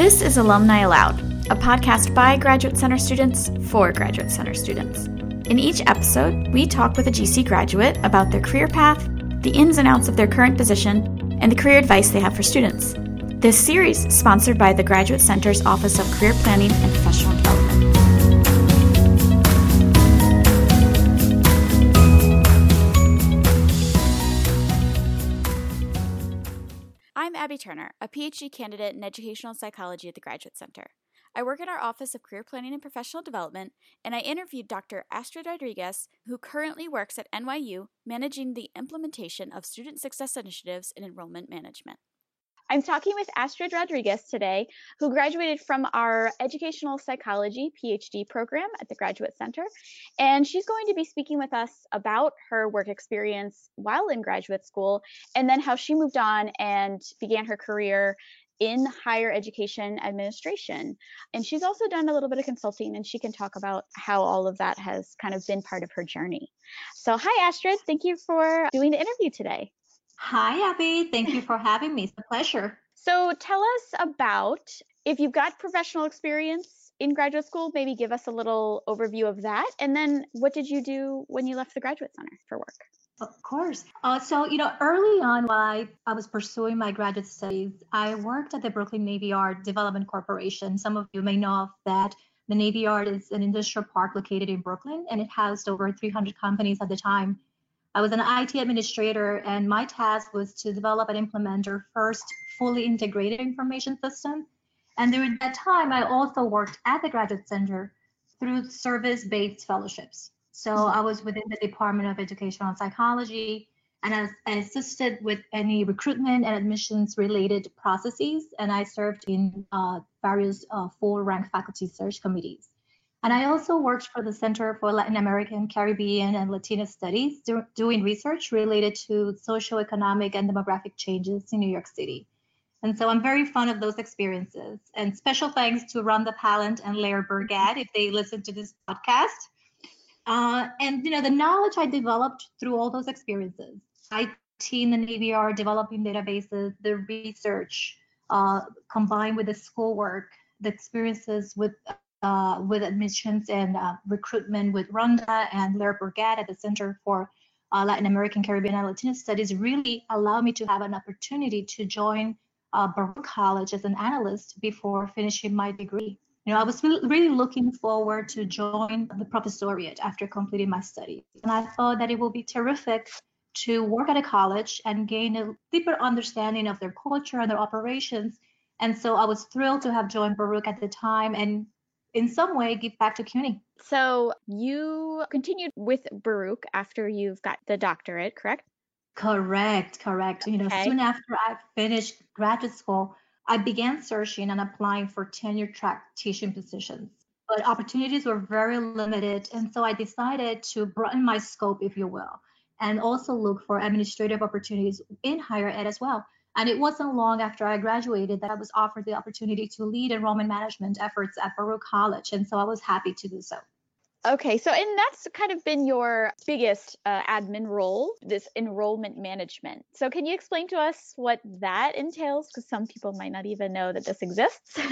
This is Alumni Aloud, a podcast by Graduate Center students for Graduate Center students. In each episode, we talk with a GC graduate about their career path, the ins and outs of their current position, and the career advice they have for students. This series is sponsored by the Graduate Center's Office of Career Planning and Professional Turner, a PhD candidate in educational psychology at the Graduate Center. I work in our Office of Career Planning and Professional Development, and I interviewed Dr. Astrid Rodriguez, who currently works at NYU managing the implementation of student success initiatives in enrollment management. I'm talking with Astrid Rodriguez today, who graduated from our Educational Psychology PhD program at the Graduate Center. And she's going to be speaking with us about her work experience while in graduate school and then how she moved on and began her career in higher education administration. And she's also done a little bit of consulting and she can talk about how all of that has kind of been part of her journey. So, hi, Astrid. Thank you for doing the interview today. Hi, Abby. Thank you for having me. It's a pleasure. So, tell us about if you've got professional experience in graduate school, maybe give us a little overview of that. And then, what did you do when you left the Graduate Center for work? Of course. Uh, so, you know, early on while I, was pursuing my graduate studies, I worked at the Brooklyn Navy Yard Development Corporation. Some of you may know of that. The Navy Yard is an industrial park located in Brooklyn, and it housed over 300 companies at the time. I was an IT administrator, and my task was to develop and implement our first fully integrated information system. And during that time, I also worked at the Graduate Center through service based fellowships. So. I was within the Department of Educational Psychology and I, I assisted with any recruitment and admissions related processes. And I served in uh, various uh, full rank faculty search committees. And I also worked for the Center for Latin American, Caribbean, and Latina Studies, do, doing research related to socioeconomic and demographic changes in New York City. And so I'm very fond of those experiences. And special thanks to Rhonda Pallant and Laird Bergad if they listen to this podcast. Uh, and you know the knowledge I developed through all those experiences, IT in the Navy Yard, developing databases, the research, uh, combined with the schoolwork, the experiences with uh, with admissions and uh, recruitment with Rhonda and Laird Bergad at the Center for uh, Latin American, Caribbean, and Latino Studies really allowed me to have an opportunity to join uh, Baruch College as an analyst before finishing my degree. You know, I was really looking forward to join the professoriate after completing my studies, and I thought that it would be terrific to work at a college and gain a deeper understanding of their culture and their operations. And so I was thrilled to have joined Baruch at the time and in some way give back to CUNY. So you continued with Baruch after you've got the doctorate, correct? Correct, correct. You know, soon after I finished graduate school, I began searching and applying for tenure track teaching positions. But opportunities were very limited. And so I decided to broaden my scope, if you will, and also look for administrative opportunities in higher ed as well. And it wasn't long after I graduated that I was offered the opportunity to lead enrollment management efforts at Baruch College. And so I was happy to do so. Okay, so and that's kind of been your biggest uh, admin role, this enrollment management. So can you explain to us what that entails? Because some people might not even know that this exists.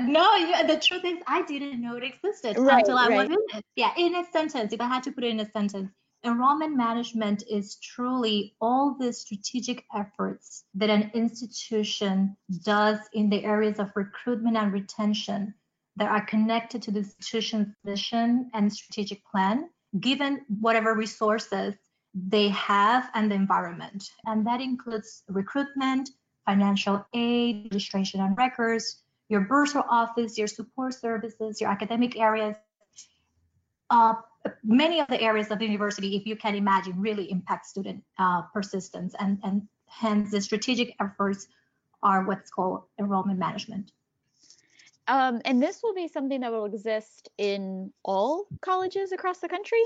no, yeah, the truth is I didn't know it existed right, until I right. was in it. Yeah, in a sentence, if I had to put it in a sentence, enrollment management is truly all the strategic efforts that an institution does in the areas of recruitment and retention that are connected to the institution's mission and strategic plan, given whatever resources they have and the environment. And that includes recruitment, financial aid, registration and records, your bursar office, your support services, your academic areas, uh, many of the areas of the university, if you can imagine, really impact student uh, persistence, and, and hence the strategic efforts are what's called enrollment management. Um, and this will be something that will exist in all colleges across the country.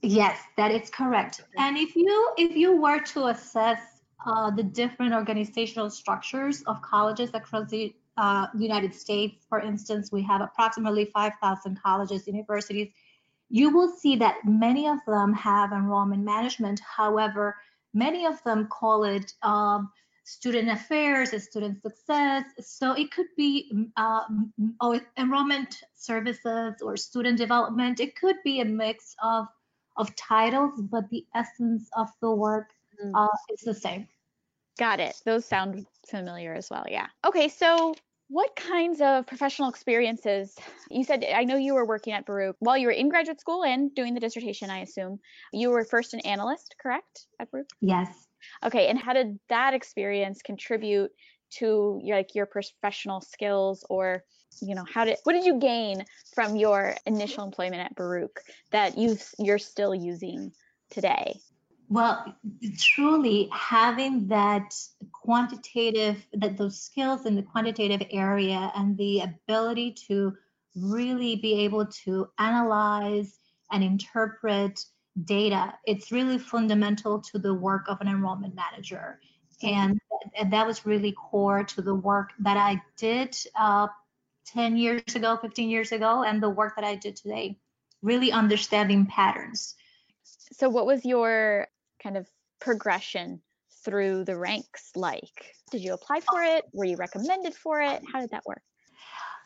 Yes, that is correct. And if you if you were to assess uh, the different organizational structures of colleges across the uh, United States, for instance, we have approximately 5,000 colleges, universities you will see that many of them have enrollment management. However, many of them call it um, student affairs, student success. So it could be uh, enrollment services or student development. It could be a mix of of titles, but the essence of the work mm. uh, is the same. Got it. Those sound familiar as well. Yeah. Okay. So what kinds of professional experiences? You said, I know you were working at Baruch while you were in graduate school and doing the dissertation, I assume. You were first an analyst, correct, at Baruch? Yes. Okay. And how did that experience contribute to your, like your professional skills or you know how did what did you gain from your initial employment at Baruch that you you're still using today? Well, truly having that quantitative, that those skills in the quantitative area and the ability to really be able to analyze and interpret data, it's really fundamental to the work of an enrollment manager. And, and that was really core to the work that I did uh, 10 years ago, 15 years ago, and the work that I did today, really understanding patterns. So, what was your kind of progression through the ranks like? Did you apply for it? Were you recommended for it? How did that work?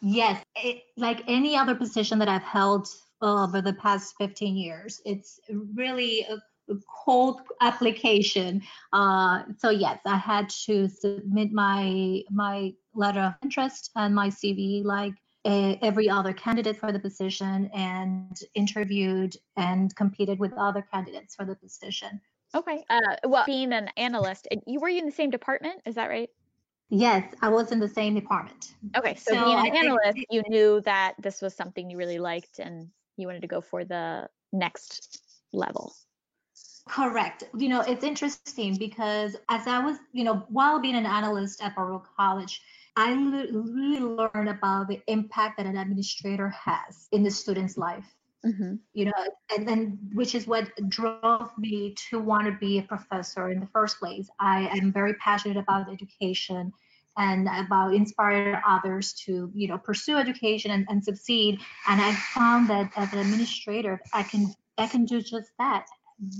Yes, it, like any other position that I've held over the past 15 years, it's really a, a cold application. Uh, so yes, I had to submit my my letter of interest and my CV like every other candidate for the position and interviewed and competed with other candidates for the position. Okay. Uh, well, being an analyst, you were you in the same department? Is that right? Yes, I was in the same department. Okay, so, so being an I analyst, you knew that this was something you really liked and you wanted to go for the next level. Correct. You know, it's interesting because as I was, you know, while being an analyst at Baruch College, I really learned about the impact that an administrator has in the student's life. Mm-hmm. You know, and then which is what drove me to want to be a professor in the first place. I am very passionate about education and about inspiring others to, you know, pursue education and, and succeed. And I found that as an administrator, I can I can do just that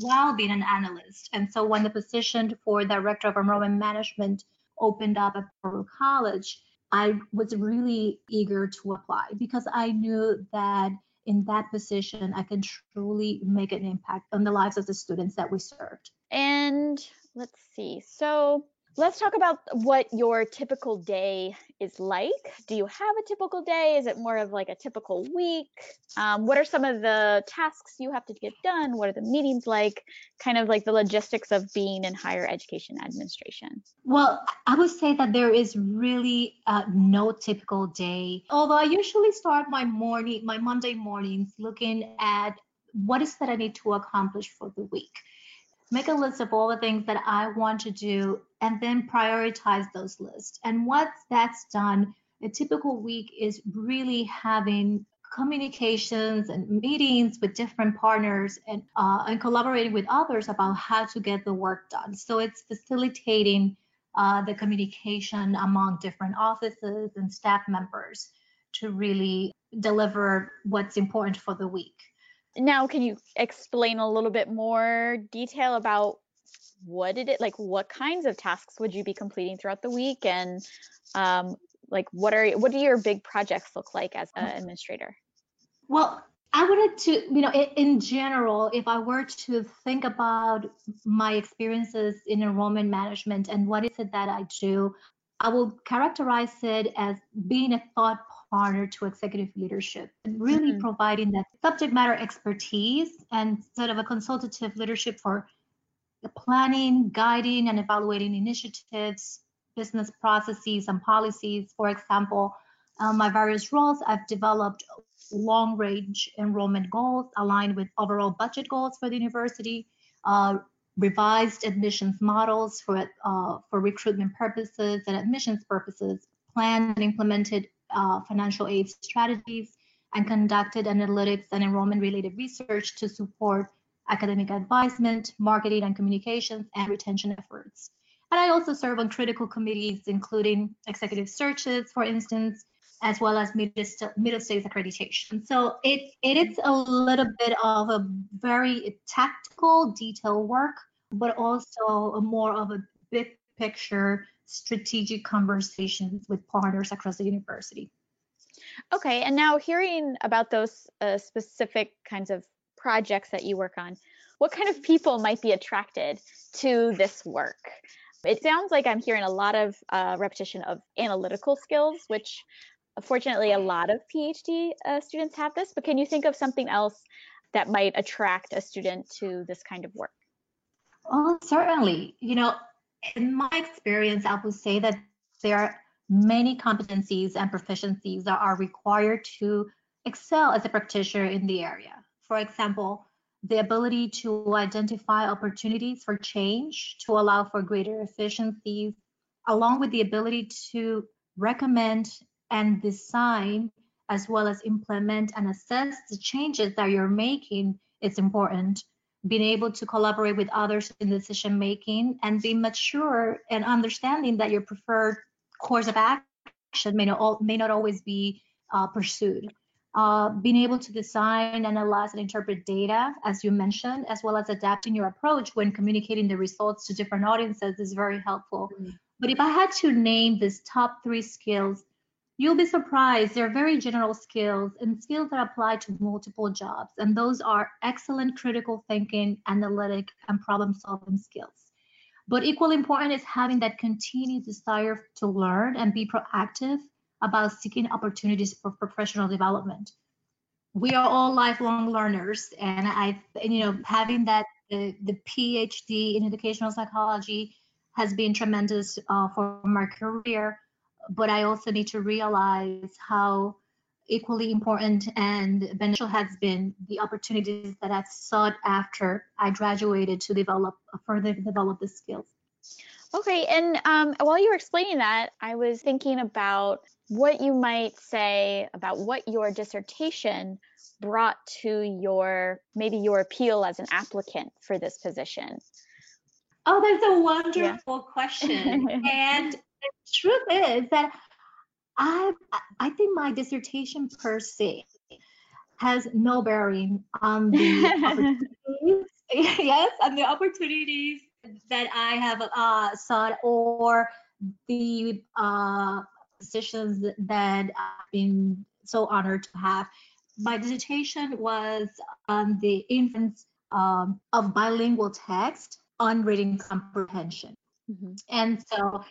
while being an analyst. And so when the position for director of enrollment management opened up at Baruch College, I was really eager to apply because I knew that in that position, I can truly make an impact on the lives of the students that we served. And let's see. So Let's talk about what your typical day is like. Do you have a typical day? Is it more of like a typical week? Um, what are some of the tasks you have to get done? What are the meetings like? Kind of like the logistics of being in higher education administration. Well, I would say that there is really uh, no typical day. Although I usually start my morning, my Monday mornings looking at what is that I need to accomplish for the week make a list of all the things that I want to do and then prioritize those lists. And once that's done, a typical week is really having communications and meetings with different partners and uh, and collaborating with others about how to get the work done. So it's facilitating uh, the communication among different offices and staff members to really deliver what's important for the week now can you explain a little bit more detail about what did it like what kinds of tasks would you be completing throughout the week? And um, like what are what do your big projects look like as an administrator? Well i wanted to you know in, in general if i were to think about my experiences in enrollment management and what is it that i do i will characterize it as being a thought partner to executive leadership and really mm-hmm. providing that subject matter expertise and sort of a consultative leadership for the planning, guiding, and evaluating initiatives, business processes, and policies. For example, um, my various roles, I've developed long range enrollment goals aligned with overall budget goals for the university, uh, revised admissions models for, uh, for recruitment purposes and admissions purposes, planned and implemented uh, financial aid strategies and conducted analytics and enrollment related research to support academic advisement, marketing and communications, and retention efforts. And I also serve on critical committees, including executive searches, for instance, as well as middle states accreditation. So it, it is a little bit of a very tactical, detail work, but also a more of a big picture strategic conversations with partners across the university. Okay, and now hearing about those uh, specific kinds of projects that you work on, what kind of people might be attracted to this work? It sounds like I'm hearing a lot of uh, repetition of analytical skills, which fortunately a lot of PhD uh, students have this, but can you think of something else that might attract a student to this kind of work? Oh, certainly. You know, in my experience, I would say that there are many competencies and proficiencies that are required to excel as a practitioner in the area. For example, the ability to identify opportunities for change to allow for greater efficiencies, along with the ability to recommend and design as well as implement and assess the changes that you're making is important being able to collaborate with others in decision making and be mature and understanding that your preferred course of action may not, may not always be uh, pursued. Uh, being able to design, analyze, and interpret data, as you mentioned, as well as adapting your approach when communicating the results to different audiences is very helpful. Mm-hmm. But if I had to name these top three skills You'll be surprised. They're very general skills and skills that apply to multiple jobs. And those are excellent critical thinking, analytic, and problem solving skills. But equally important is having that continued desire to learn and be proactive about seeking opportunities for professional development. We are all lifelong learners, and I, you know, having that the, the PhD in educational psychology has been tremendous uh, for my career but I also need to realize how equally important and beneficial has been the opportunities that I've sought after I graduated to develop further develop the skills. Okay, and um, while you were explaining that, I was thinking about what you might say about what your dissertation brought to your maybe your appeal as an applicant for this position. Oh, that's a wonderful yeah. question. and the truth is that I I think my dissertation per se has no bearing on the opportunities. yes, on the opportunities that I have uh, sought or the uh, positions that I've been so honored to have. My dissertation was on the influence um, of bilingual text on reading comprehension. Mm-hmm. And so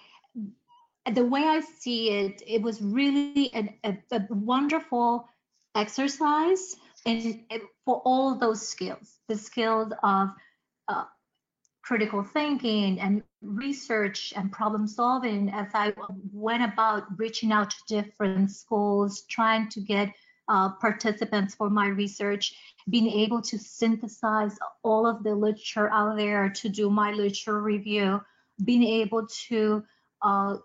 the way I see it, it was really an, a, a wonderful exercise and for all those skills, the skills of uh, critical thinking and research and problem solving as I went about reaching out to different schools, trying to get uh, participants for my research, being able to synthesize all of the literature out there to do my literature review, being able to uh,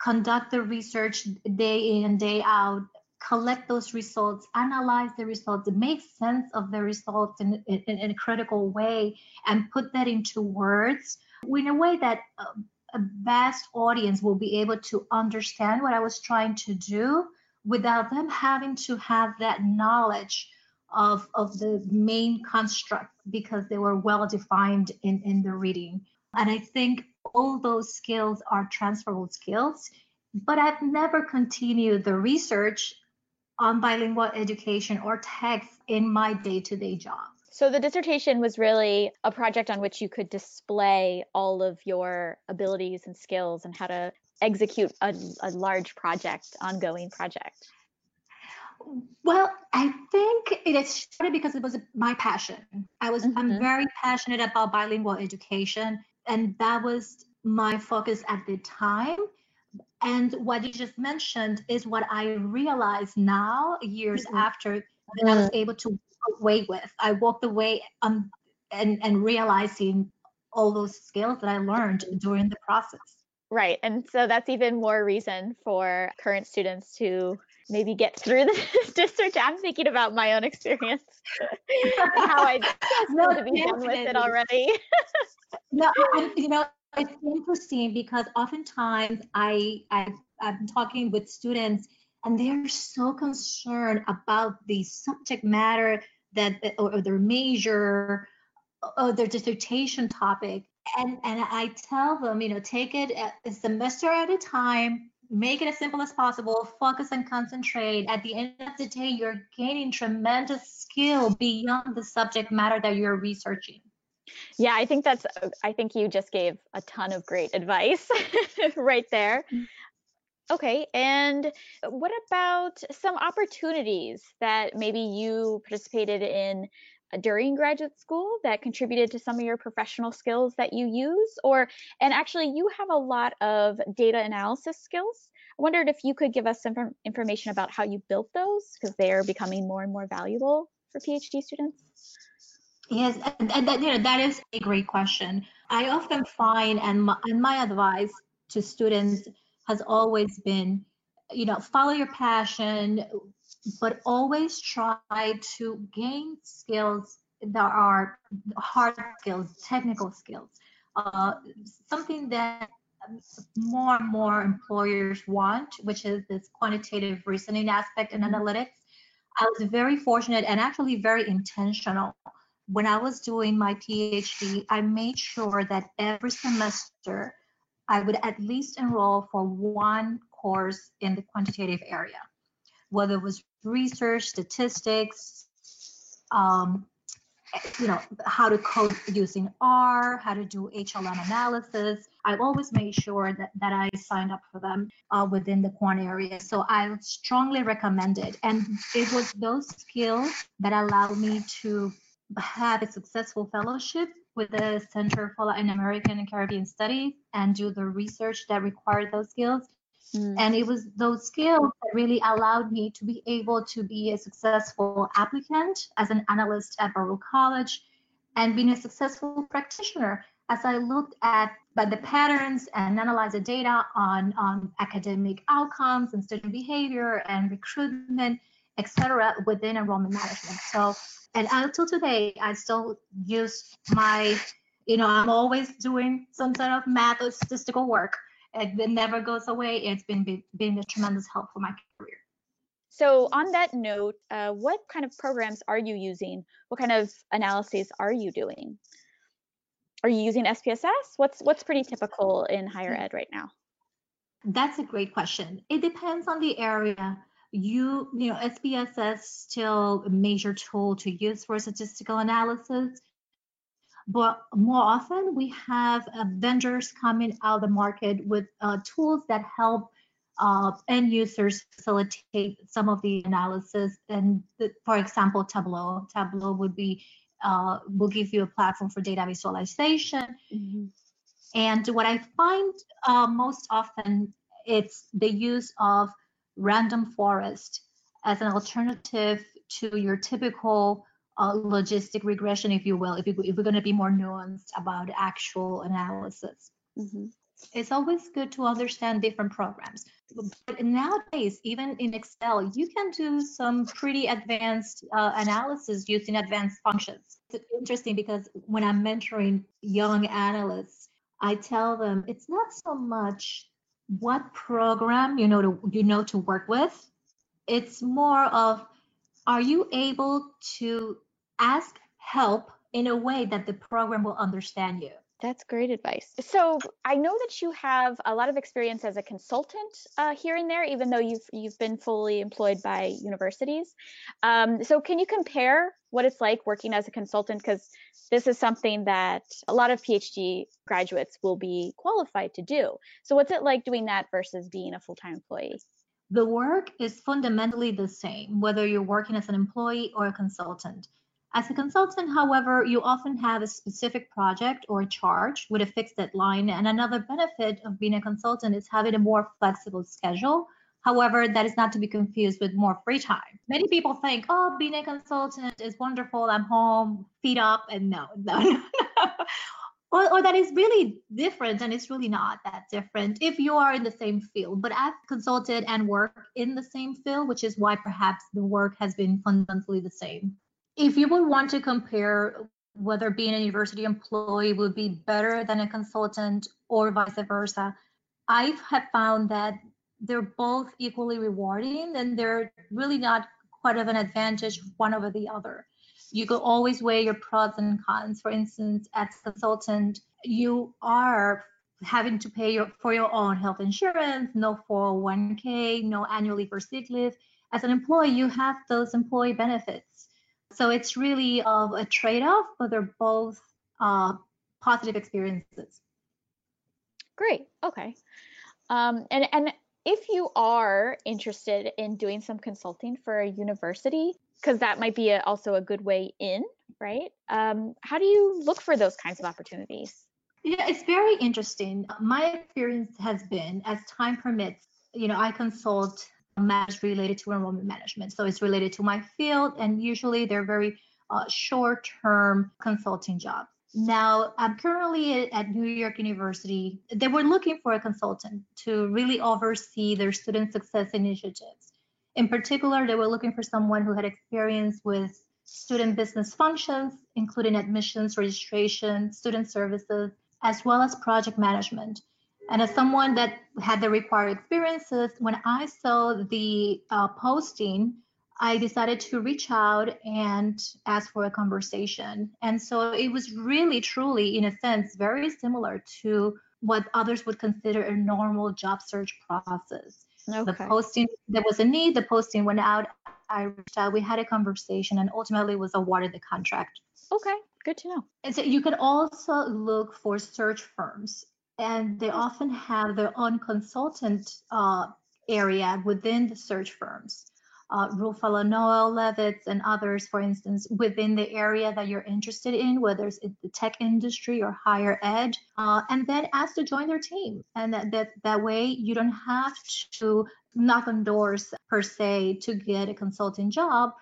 conduct the research day in and day out, collect those results, analyze the results, make sense of the results in, in, in a critical way, and put that into words in a way that a, a vast audience will be able to understand what I was trying to do without them having to have that knowledge of, of the main construct because they were well defined in, in the reading. And I think all those skills are transferable skills, but I've never continued the research on bilingual education or text in my day to day job. So the dissertation was really a project on which you could display all of your abilities and skills and how to execute a, a large project, ongoing project. Well, I think it started because it was my passion. I was mm-hmm. I'm very passionate about bilingual education and that was my focus at the time. And what you just mentioned is what I realize now, years mm-hmm. after, that mm-hmm. I was able to walk away with. I walked away um, and, and realizing all those skills that I learned during the process. Right. And so that's even more reason for current students to maybe get through the district. I'm thinking about my own experience, how I no, to be done with it already. no, you know, it's interesting because oftentimes I, I I'm talking with students and they're so concerned about the subject matter that or, or their major or their dissertation topic and and I tell them, you know, take it a semester at a time, make it as simple as possible, focus and concentrate. At the end of the day, you're gaining tremendous skill beyond the subject matter that you're researching. Yeah, I think that's I think you just gave a ton of great advice right there. Mm. Okay, and what about some opportunities that maybe you participated in during graduate school that contributed to some of your professional skills that you use? Or and actually you have a lot of data analysis skills. I wondered if you could give us some information about how you built those because they are becoming more and more valuable for phd students. Yes and, that, you know that is a great question. I often find and my, and my advice to students has always been you know follow your passion but always try to gain skills that are hard skills, technical skills, uh, something that more and more employers want, which is this quantitative reasoning aspect in analytics. I was very fortunate and actually very intentional. When I was doing my PhD, I made sure that every semester I would at least enroll for one course in the quantitative area whether it was research, statistics, um, you know, how to code using R, how to do HLM analysis. I've always made sure that, that I signed up for them uh, within the quant area. So I strongly recommend it. And it was those skills that allowed me to have a successful fellowship with the Center for Latin American and Caribbean Studies and do the research that required those skills. Mm. And it was those skills that really allowed me to be able to be a successful applicant as an analyst at Baruch College and being a successful practitioner as I looked at but the patterns and analyzed the data on, on academic outcomes and student behavior and recruitment, etc., within enrollment management. So, and until today, I still use my, you know, I'm always doing some sort of math or statistical work it never goes away. It's been been a tremendous help for my career. So on that note, uh, what kind of programs are you using? What kind of analyses are you doing? Are you using SPSS? What's what's pretty typical in higher ed right now? That's a great question. It depends on the area. You you know SPSS still a major tool to use for statistical analysis. But more often, we have uh, vendors coming out of the market with uh, tools that help uh, end users facilitate some of the analysis. And the, for example, Tableau. Tableau would be uh, will give you a platform for data visualization. Mm-hmm. And what I find uh, most often it's the use of random forest as an alternative to your typical uh, logistic regression, if you will, if, you, if we're going to be more nuanced about actual analysis. Mm-hmm. It's always good to understand different programs. But nowadays, even in Excel, you can do some pretty advanced uh, analysis using advanced functions. It's interesting because when I'm mentoring young analysts, I tell them it's not so much what program you know to you know to work with. It's more of are you able to ask help in a way that the program will understand you. That's great advice. So I know that you have a lot of experience as a consultant uh, here and there, even though you've you've been fully employed by universities. Um, so can you compare what it's like working as a consultant? Because this is something that a lot of PhD graduates will be qualified to do. So what's it like doing that versus being a full time employee? The work is fundamentally the same, whether you're working as an employee or a consultant. As a consultant, however, you often have a specific project or charge with a fixed deadline. And another benefit of being a consultant is having a more flexible schedule. However, that is not to be confused with more free time. Many people think, oh, being a consultant is wonderful. I'm home, feet up, and no, no, no. or, or that is really different and it's really not that different if you are in the same field but i've consulted and worked in the same field which is why perhaps the work has been fundamentally the same if you would want to compare whether being a university employee would be better than a consultant or vice versa, I have found that they're both equally rewarding and they're really not quite of an advantage one over the other. You could always weigh your pros and cons. For instance, as a consultant, you are having to pay your, for your own health insurance, no 401k, no annual leave or sick leave. As an employee, you have those employee benefits. So it's really of a trade off, but they're both uh, positive experiences. Great. Okay. Um, and and if you are interested in doing some consulting for a university, because that might be a, also a good way in, right? Um, how do you look for those kinds of opportunities? Yeah, it's very interesting. My experience has been, as time permits, you know, I consult matters related to enrollment management. So it's related to my field, and usually they're very uh, short term consulting jobs. Now, I'm currently at New York University. They were looking for a consultant to really oversee their student success initiatives. In particular, they were looking for someone who had experience with student business functions, including admissions, registration, student services, as well as project management. And as someone that had the required experiences, when I saw the uh, posting, I decided to reach out and ask for a conversation. And so it was really, truly, in a sense, very similar to what others would consider a normal job search process. Okay. The posting, there was a need, the posting went out. I reached out, we had a conversation, and ultimately was awarded the contract. Okay, good to know. And so you could also look for search firms, and they often have their own consultant uh, area within the search firms uh, Ruffalo Noel, Levitz, and others, for instance, within the area that you're interested in, whether it's the tech industry or higher ed, uh, and then ask to join their team. And that, that, that way you don't have to knock on doors per se to get a consulting job,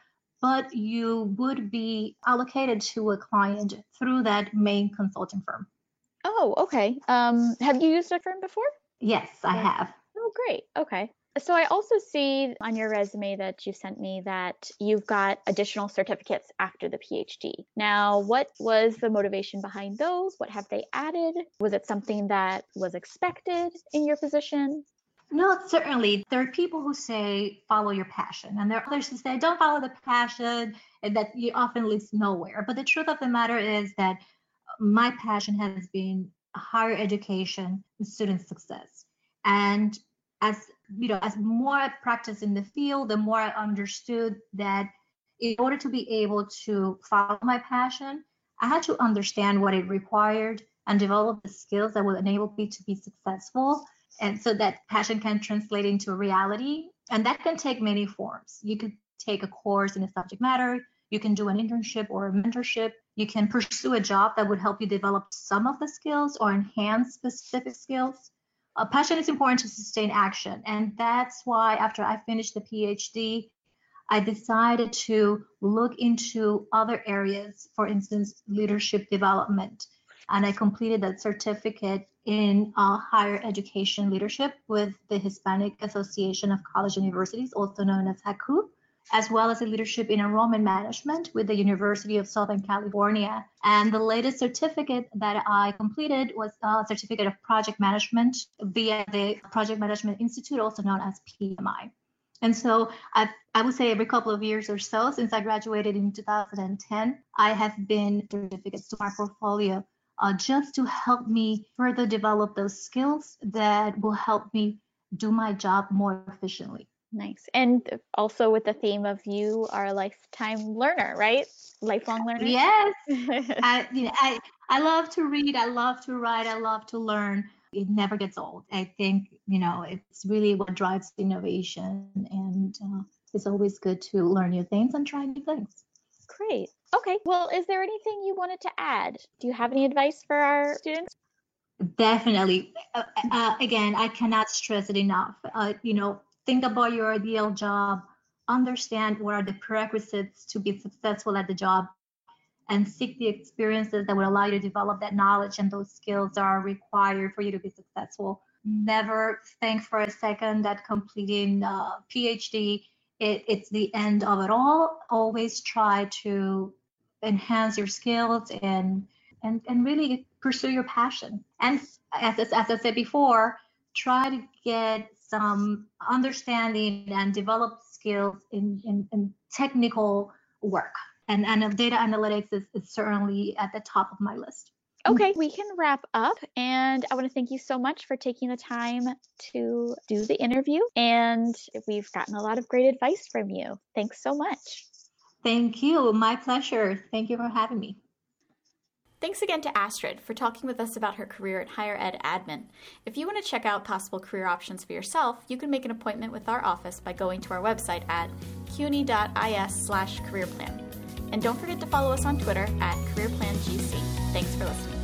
but you would be allocated to a client through that main consulting firm. Oh, okay. Um, have you used a firm before? Yes, I have. Oh, great. Okay. So I also see on your resume that you sent me that you've got additional certificates after the PhD. Now, what was the motivation behind those? What have they added? Was it something that was expected in your position? No, certainly. There are people who say follow your passion, and there are others who say don't follow the passion, and that you often leads nowhere. But the truth of the matter is that my passion has been higher education and student success. And as you know, as more I practiced in the field, the more I understood that in order to be able to follow my passion, I had to understand what it required and develop the skills that would enable me to be successful. And so that passion can translate into reality. And that can take many forms. You could take a course in a subject matter, you can do an internship or a mentorship, you can pursue a job that would help you develop some of the skills or enhance specific skills uh, passion is important to sustain action. And that's why after I finished the PhD, I decided to look into other areas, for instance, leadership development. And I completed that certificate in uh, higher education leadership with the Hispanic Association of College and Universities, also known as HACU as well as a leadership in enrollment management with the University of Southern California. And the latest certificate that I completed was a certificate of project management via the Project Management Institute, also known as PMI. And so I've, I would say every couple of years or so since I graduated in 2010, I have been certificates to my portfolio uh, just to help me further develop those skills that will help me do my job more efficiently. Nice. And also with the theme of you are a lifetime learner, right? Lifelong learner. Yes. I, you know, I, I love to read. I love to write. I love to learn. It never gets old. I think, you know, it's really what drives innovation. And uh, it's always good to learn new things and try new things. Great. Okay. Well, is there anything you wanted to add? Do you have any advice for our students? Definitely. Uh, uh, again, I cannot stress it enough. Uh, you know, think about your ideal job, understand what are the prerequisites to be successful at the job, and seek the experiences that would allow you to develop that knowledge and those skills that are required for you to be successful. Never think for a second that completing a PhD it, it's the end of it all. Always try to enhance your skills and and and really pursue your passion. And as as I said before, try to get some understanding and develop skills in, in, in technical work. And, and data analytics is, is certainly at the top of my list. Okay, we can wrap up. And I want to thank you so much for taking the time to do the interview. And we've gotten a lot of great advice from you. Thanks so much. Thank you. My pleasure. Thank you for having me. Thanks again to Astrid for talking with us about her career at Higher Ed Admin. If you want to check out possible career options for yourself, you can make an appointment with our office by going to our website at cuny.is slash careerplan. And don't forget to follow us on Twitter at careerplangc. Thanks for listening.